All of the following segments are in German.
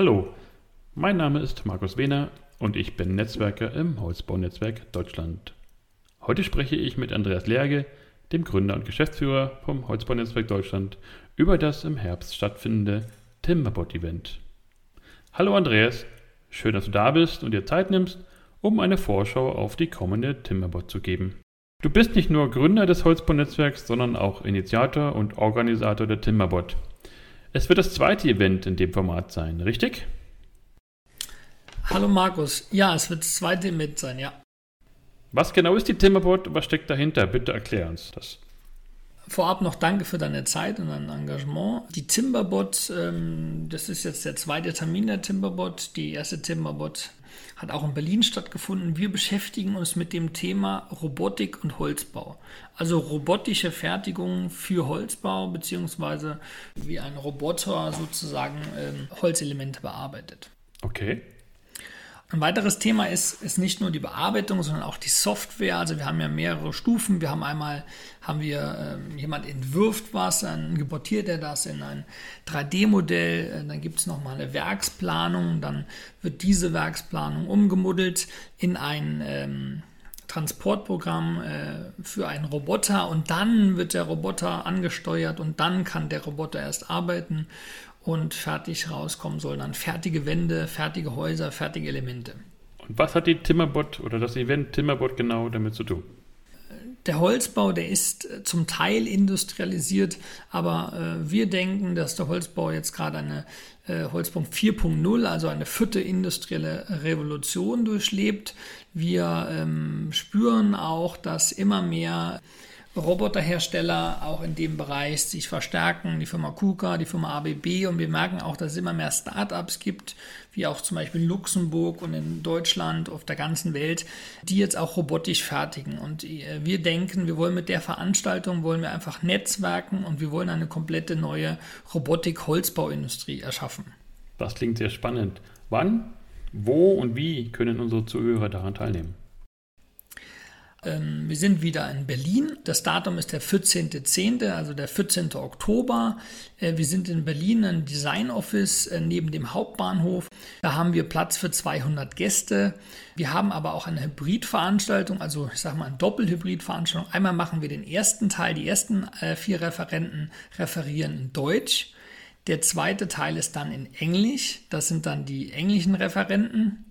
Hallo, mein Name ist Markus Wehner und ich bin Netzwerker im Holzbaunetzwerk Deutschland. Heute spreche ich mit Andreas Lerge, dem Gründer und Geschäftsführer vom Holzbaunetzwerk Deutschland, über das im Herbst stattfindende Timberbot-Event. Hallo Andreas, schön, dass du da bist und dir Zeit nimmst, um eine Vorschau auf die kommende Timberbot zu geben. Du bist nicht nur Gründer des Holzbaunetzwerks, sondern auch Initiator und Organisator der Timberbot. Es wird das zweite Event in dem Format sein, richtig? Hallo Markus. Ja, es wird das zweite Event sein, ja. Was genau ist die Timberbot und was steckt dahinter? Bitte erklär uns das. Vorab noch danke für deine Zeit und dein Engagement. Die Timberbot, ähm, das ist jetzt der zweite Termin der Timberbot. Die erste Timberbot hat auch in Berlin stattgefunden. Wir beschäftigen uns mit dem Thema Robotik und Holzbau. Also robotische Fertigung für Holzbau, beziehungsweise wie ein Roboter sozusagen ähm, Holzelemente bearbeitet. Okay. Ein weiteres Thema ist, ist nicht nur die Bearbeitung, sondern auch die Software. Also wir haben ja mehrere Stufen. Wir haben einmal, haben wir äh, jemand entwirft was, dann geportiert er das in ein 3D-Modell, äh, dann gibt es nochmal eine Werksplanung, dann wird diese Werksplanung umgemoddelt in ein ähm, Transportprogramm äh, für einen Roboter und dann wird der Roboter angesteuert und dann kann der Roboter erst arbeiten und fertig rauskommen sollen dann fertige Wände, fertige Häuser, fertige Elemente. Und was hat die Timmerbot oder das Event Timmerbot genau damit zu tun? Der Holzbau, der ist äh, zum Teil industrialisiert, aber äh, wir denken, dass der Holzbau jetzt gerade eine äh, Holzbau 4.0, also eine vierte industrielle Revolution durchlebt. Wir ähm, spüren auch, dass immer mehr Roboterhersteller auch in dem Bereich sich verstärken, die Firma KUKA, die Firma ABB und wir merken auch, dass es immer mehr Startups gibt, wie auch zum Beispiel in Luxemburg und in Deutschland, auf der ganzen Welt, die jetzt auch robotisch fertigen. Und äh, wir denken, wir wollen mit der Veranstaltung, wollen wir einfach netzwerken und wir wollen eine komplette neue Robotik-Holzbauindustrie erschaffen. Das klingt sehr spannend. Wann, wo und wie können unsere Zuhörer daran teilnehmen? Ähm, wir sind wieder in Berlin. Das Datum ist der 14.10., also der 14. Oktober. Äh, wir sind in Berlin ein Design Office äh, neben dem Hauptbahnhof. Da haben wir Platz für 200 Gäste. Wir haben aber auch eine Hybridveranstaltung, also ich sage mal eine Doppelhybridveranstaltung. Einmal machen wir den ersten Teil, die ersten äh, vier Referenten referieren in Deutsch. Der zweite Teil ist dann in Englisch. Das sind dann die englischen Referenten.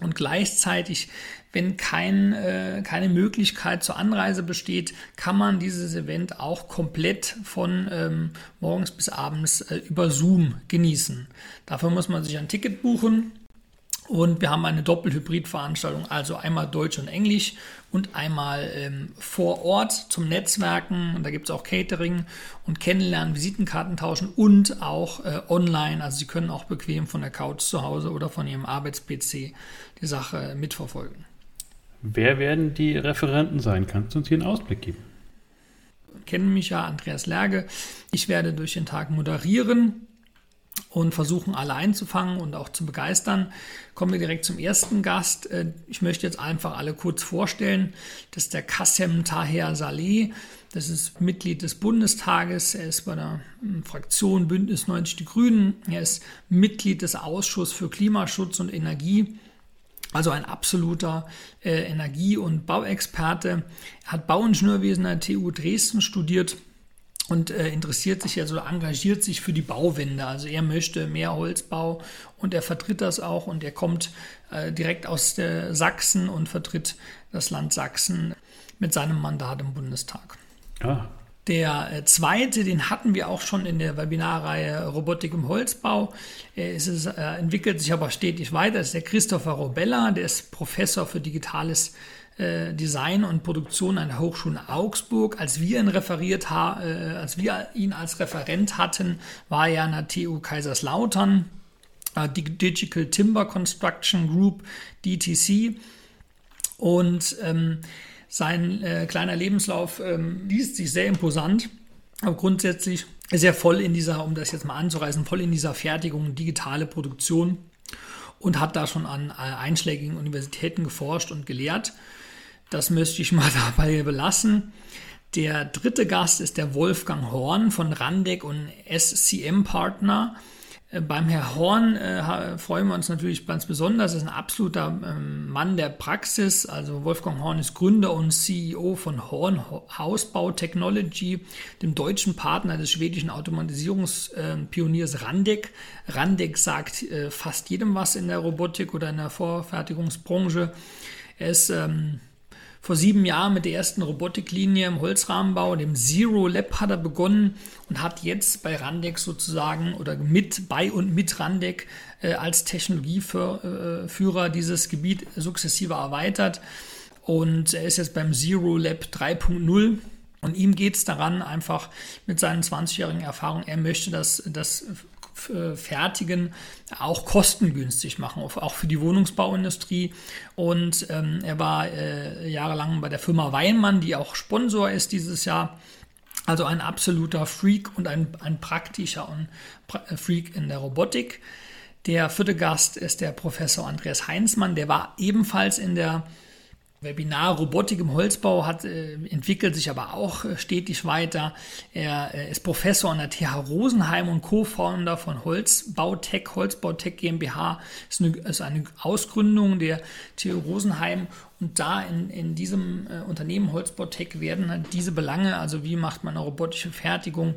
Und gleichzeitig, wenn kein, äh, keine Möglichkeit zur Anreise besteht, kann man dieses Event auch komplett von ähm, morgens bis abends äh, über Zoom genießen. Dafür muss man sich ein Ticket buchen und wir haben eine Doppelhybrid-Veranstaltung, also einmal Deutsch und Englisch und einmal ähm, vor Ort zum Netzwerken. Und da gibt es auch Catering und Kennenlernen, Visitenkarten tauschen und auch äh, online. Also Sie können auch bequem von der Couch zu Hause oder von Ihrem Arbeits-PC die Sache mitverfolgen. Wer werden die Referenten sein? Kannst du uns hier einen Ausblick geben? Kennen mich ja, Andreas Lerge. Ich werde durch den Tag moderieren und versuchen alle einzufangen und auch zu begeistern. Kommen wir direkt zum ersten Gast. Äh, ich möchte jetzt einfach alle kurz vorstellen. Das ist der Kassem Taher Saleh. Das ist Mitglied des Bundestages. Er ist bei der hm, Fraktion Bündnis 90 Die Grünen. Er ist Mitglied des Ausschusses für Klimaschutz und Energie. Also ein absoluter äh, Energie- und Bauexperte. Er hat Bauingenieurwesen an der TU Dresden studiert und äh, interessiert sich also engagiert sich für die Bauwende. Also er möchte mehr Holzbau und er vertritt das auch und er kommt äh, direkt aus der Sachsen und vertritt das Land Sachsen mit seinem Mandat im Bundestag. Ah. Der äh, zweite, den hatten wir auch schon in der Webinarreihe Robotik im Holzbau. Er ist, es äh, entwickelt sich aber stetig weiter. Das ist der Christopher Robella, der ist Professor für digitales äh, Design und Produktion an der Hochschule Augsburg. Als wir ihn referiert haben, äh, als wir ihn als Referent hatten, war er an der TU Kaiserslautern, äh, Digital Timber Construction Group, DTC. Und ähm, sein äh, kleiner Lebenslauf ähm, liest sich sehr imposant, aber grundsätzlich er voll in dieser, um das jetzt mal anzureißen, voll in dieser Fertigung, digitale Produktion und hat da schon an äh, einschlägigen Universitäten geforscht und gelehrt. Das möchte ich mal dabei belassen. Der dritte Gast ist der Wolfgang Horn von Randeck und SCM Partner. Äh, beim Herr Horn äh, freuen wir uns natürlich ganz besonders. Er ist ein absoluter ähm, Mann der Praxis. Also Wolfgang Horn ist Gründer und CEO von Horn Hausbau Technology, dem deutschen Partner des schwedischen Automatisierungspioniers äh, Randek. Randek sagt äh, fast jedem was in der Robotik oder in der Vorfertigungsbranche. Er ist ähm, vor sieben Jahren mit der ersten Robotiklinie im Holzrahmenbau, dem Zero Lab, hat er begonnen und hat jetzt bei Randeck sozusagen oder mit bei und mit Randeck äh, als Technologieführer äh, dieses Gebiet sukzessive erweitert. Und er ist jetzt beim Zero Lab 3.0. Und ihm geht es daran, einfach mit seinen 20-jährigen Erfahrungen, er möchte das, das äh, fertigen, auch kostengünstig machen, auch für die Wohnungsbauindustrie. Und ähm, er war äh, jahrelang bei der Firma Weinmann, die auch Sponsor ist dieses Jahr. Also ein absoluter Freak und ein, ein praktischer und pra äh, Freak in der Robotik. Der vierte Gast ist der Professor Andreas Heinzmann, der war ebenfalls in der Webinar Robotik im Holzbau hat, äh, entwickelt sich aber auch äh, stetig weiter. Er äh, ist Professor an der TH Rosenheim und Co-Founder von Holzbautech. Holzbautech GmbH ist eine, ist eine Ausgründung der TH Rosenheim. Und da in, in diesem äh, Unternehmen Holzbautech werden halt diese Belange, also wie macht man eine robotische Fertigung,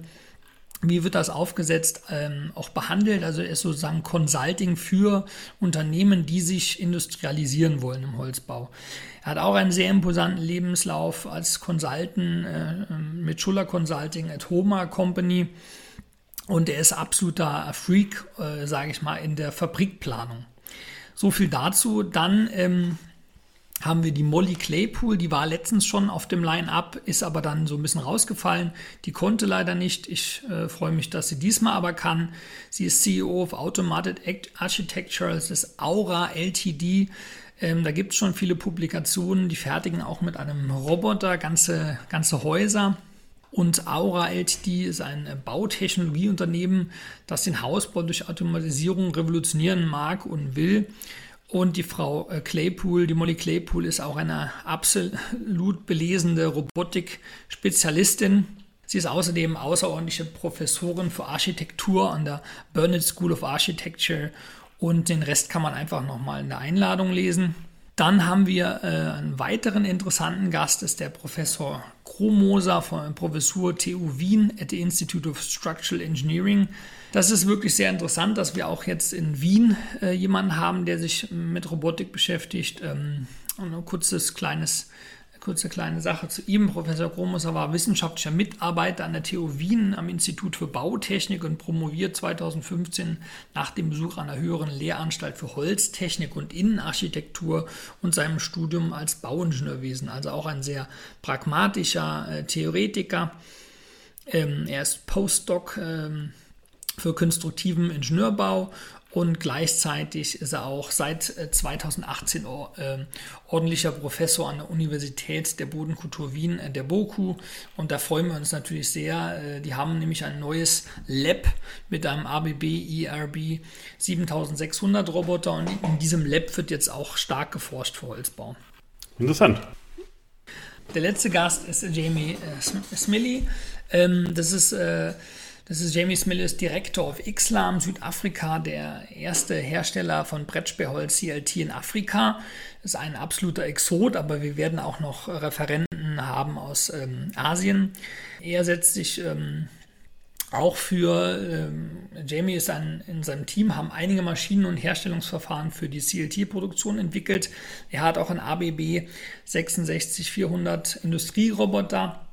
wie wird das aufgesetzt, ähm, auch behandelt? Also ist sozusagen Consulting für Unternehmen, die sich industrialisieren wollen im Holzbau. Er hat auch einen sehr imposanten Lebenslauf als Consultant äh, mit Schuller Consulting at Homa Company. Und er ist absoluter Freak, äh, sage ich mal, in der Fabrikplanung. So viel dazu. Dann ähm, haben wir die Molly Claypool, die war letztens schon auf dem Line-Up, ist aber dann so ein bisschen rausgefallen. Die konnte leider nicht. Ich äh, freue mich, dass sie diesmal aber kann. Sie ist CEO of Automated Architecture, das ist Aura LTD. Ähm, da gibt es schon viele Publikationen, die fertigen auch mit einem Roboter ganze, ganze Häuser. Und Aura LTD ist ein Bautechnologieunternehmen, das den Hausbau durch Automatisierung revolutionieren mag und will. Und die Frau äh, Claypool, die Molly Claypool, ist auch eine absolut belesene Robotik-Spezialistin. Sie ist außerdem außerordentliche Professorin für Architektur an der Burnett School of Architecture und den Rest kann man einfach nochmal in der Einladung lesen. Dann haben wir äh, einen weiteren interessanten Gast, ist der Professor Kromoser von der Professur TU Wien at the Institute of Structural Engineering. Das ist wirklich sehr interessant, dass wir auch jetzt in Wien äh, jemanden haben, der sich mit Robotik beschäftigt. Ähm, ein kurzes kleines kurze kleine Sache zu ihm. Professor Gromoser war wissenschaftlicher Mitarbeiter an der TU Wien am Institut für Bautechnik und promoviert 2015 nach dem Besuch einer höheren Lehranstalt für Holztechnik und Innenarchitektur und seinem Studium als Bauingenieurwesen. Also auch ein sehr pragmatischer äh, Theoretiker. Ähm, er ist Postdoc ähm, für konstruktiven Ingenieurbau und gleichzeitig ist er auch seit 2018 äh, ordentlicher Professor an der Universität der Bodenkultur Wien, äh, der BOKU. Und da freuen wir uns natürlich sehr. Äh, die haben nämlich ein neues Lab mit einem ABB ERB 7600 Roboter und in diesem Lab wird jetzt auch stark geforscht für Holzbau. Interessant. Der letzte Gast ist Jamie Smilly. Ähm, das ist das ist Jamie Smillis, Direktor of Xlam, Südafrika, der erste Hersteller von Brettsperrholz CLT in Afrika. Ist ein absoluter Exot, aber wir werden auch noch Referenten haben aus ähm, Asien. Er setzt sich ähm, auch für, ähm, Jamie ist ein, in seinem Team, haben einige Maschinen und Herstellungsverfahren für die CLT-Produktion entwickelt. Er hat auch ein ABB 66400 Industrieroboter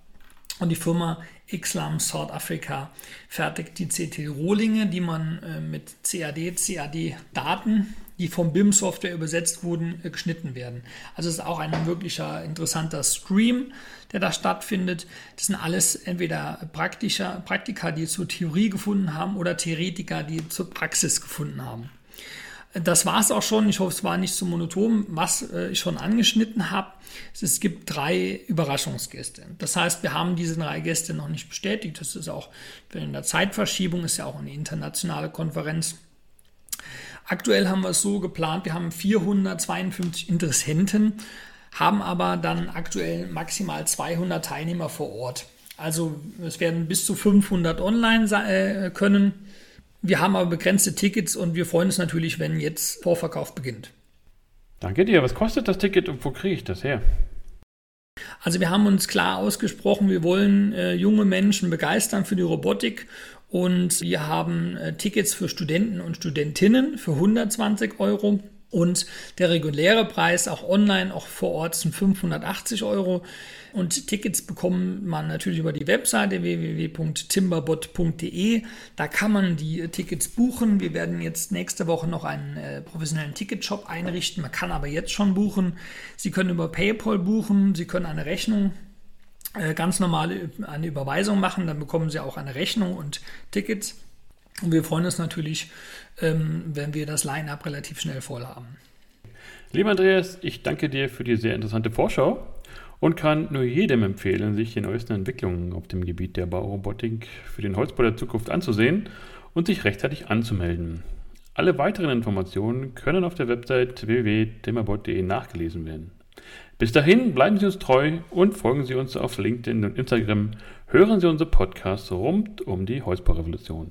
und die Firma Xlam South Africa fertigt die CT-Rohlinge, die man äh, mit CAD, CAD-Daten, die vom BIM-Software übersetzt wurden, äh, geschnitten werden. Also es ist auch ein wirklicher interessanter Stream, der da stattfindet. Das sind alles entweder Praktiker, Praktiker, die zur Theorie gefunden haben oder Theoretiker, die zur Praxis gefunden haben. Das war es auch schon. Ich hoffe, es war nicht so monoton, was äh, ich schon angeschnitten habe. Es gibt drei Überraschungsgäste. Das heißt, wir haben diese drei Gäste noch nicht bestätigt. Das ist auch in der Zeitverschiebung, ist ja auch eine internationale Konferenz. Aktuell haben wir es so geplant, wir haben 452 Interessenten, haben aber dann aktuell maximal 200 Teilnehmer vor Ort. Also es werden bis zu 500 online äh, können. Wir haben aber begrenzte Tickets und wir freuen uns natürlich, wenn jetzt Vorverkauf beginnt. Danke dir. Was kostet das Ticket und wo kriege ich das her? Also wir haben uns klar ausgesprochen, wir wollen äh, junge Menschen begeistern für die Robotik und wir haben äh, Tickets für Studenten und Studentinnen für 120 Euro. Und der reguläre Preis auch online, auch vor Ort sind 580 Euro. Und Tickets bekommt man natürlich über die Webseite www.timberbot.de. Da kann man die Tickets buchen. Wir werden jetzt nächste Woche noch einen äh, professionellen Ticketshop einrichten. Man kann aber jetzt schon buchen. Sie können über PayPal buchen. Sie können eine Rechnung äh, ganz normal eine Überweisung machen. Dann bekommen Sie auch eine Rechnung und Tickets. Und wir freuen uns natürlich, ähm, wenn wir das Line-up relativ schnell voll haben. Lieber Andreas, ich danke dir für die sehr interessante Vorschau und kann nur jedem empfehlen, sich die neuesten Entwicklungen auf dem Gebiet der Baurobotik für den Holzbau der Zukunft anzusehen und sich rechtzeitig anzumelden. Alle weiteren Informationen können auf der Website www.timmerbot.de nachgelesen werden. Bis dahin bleiben Sie uns treu und folgen Sie uns auf LinkedIn und Instagram. Hören Sie unsere Podcasts rund um die Holzbaurevolution.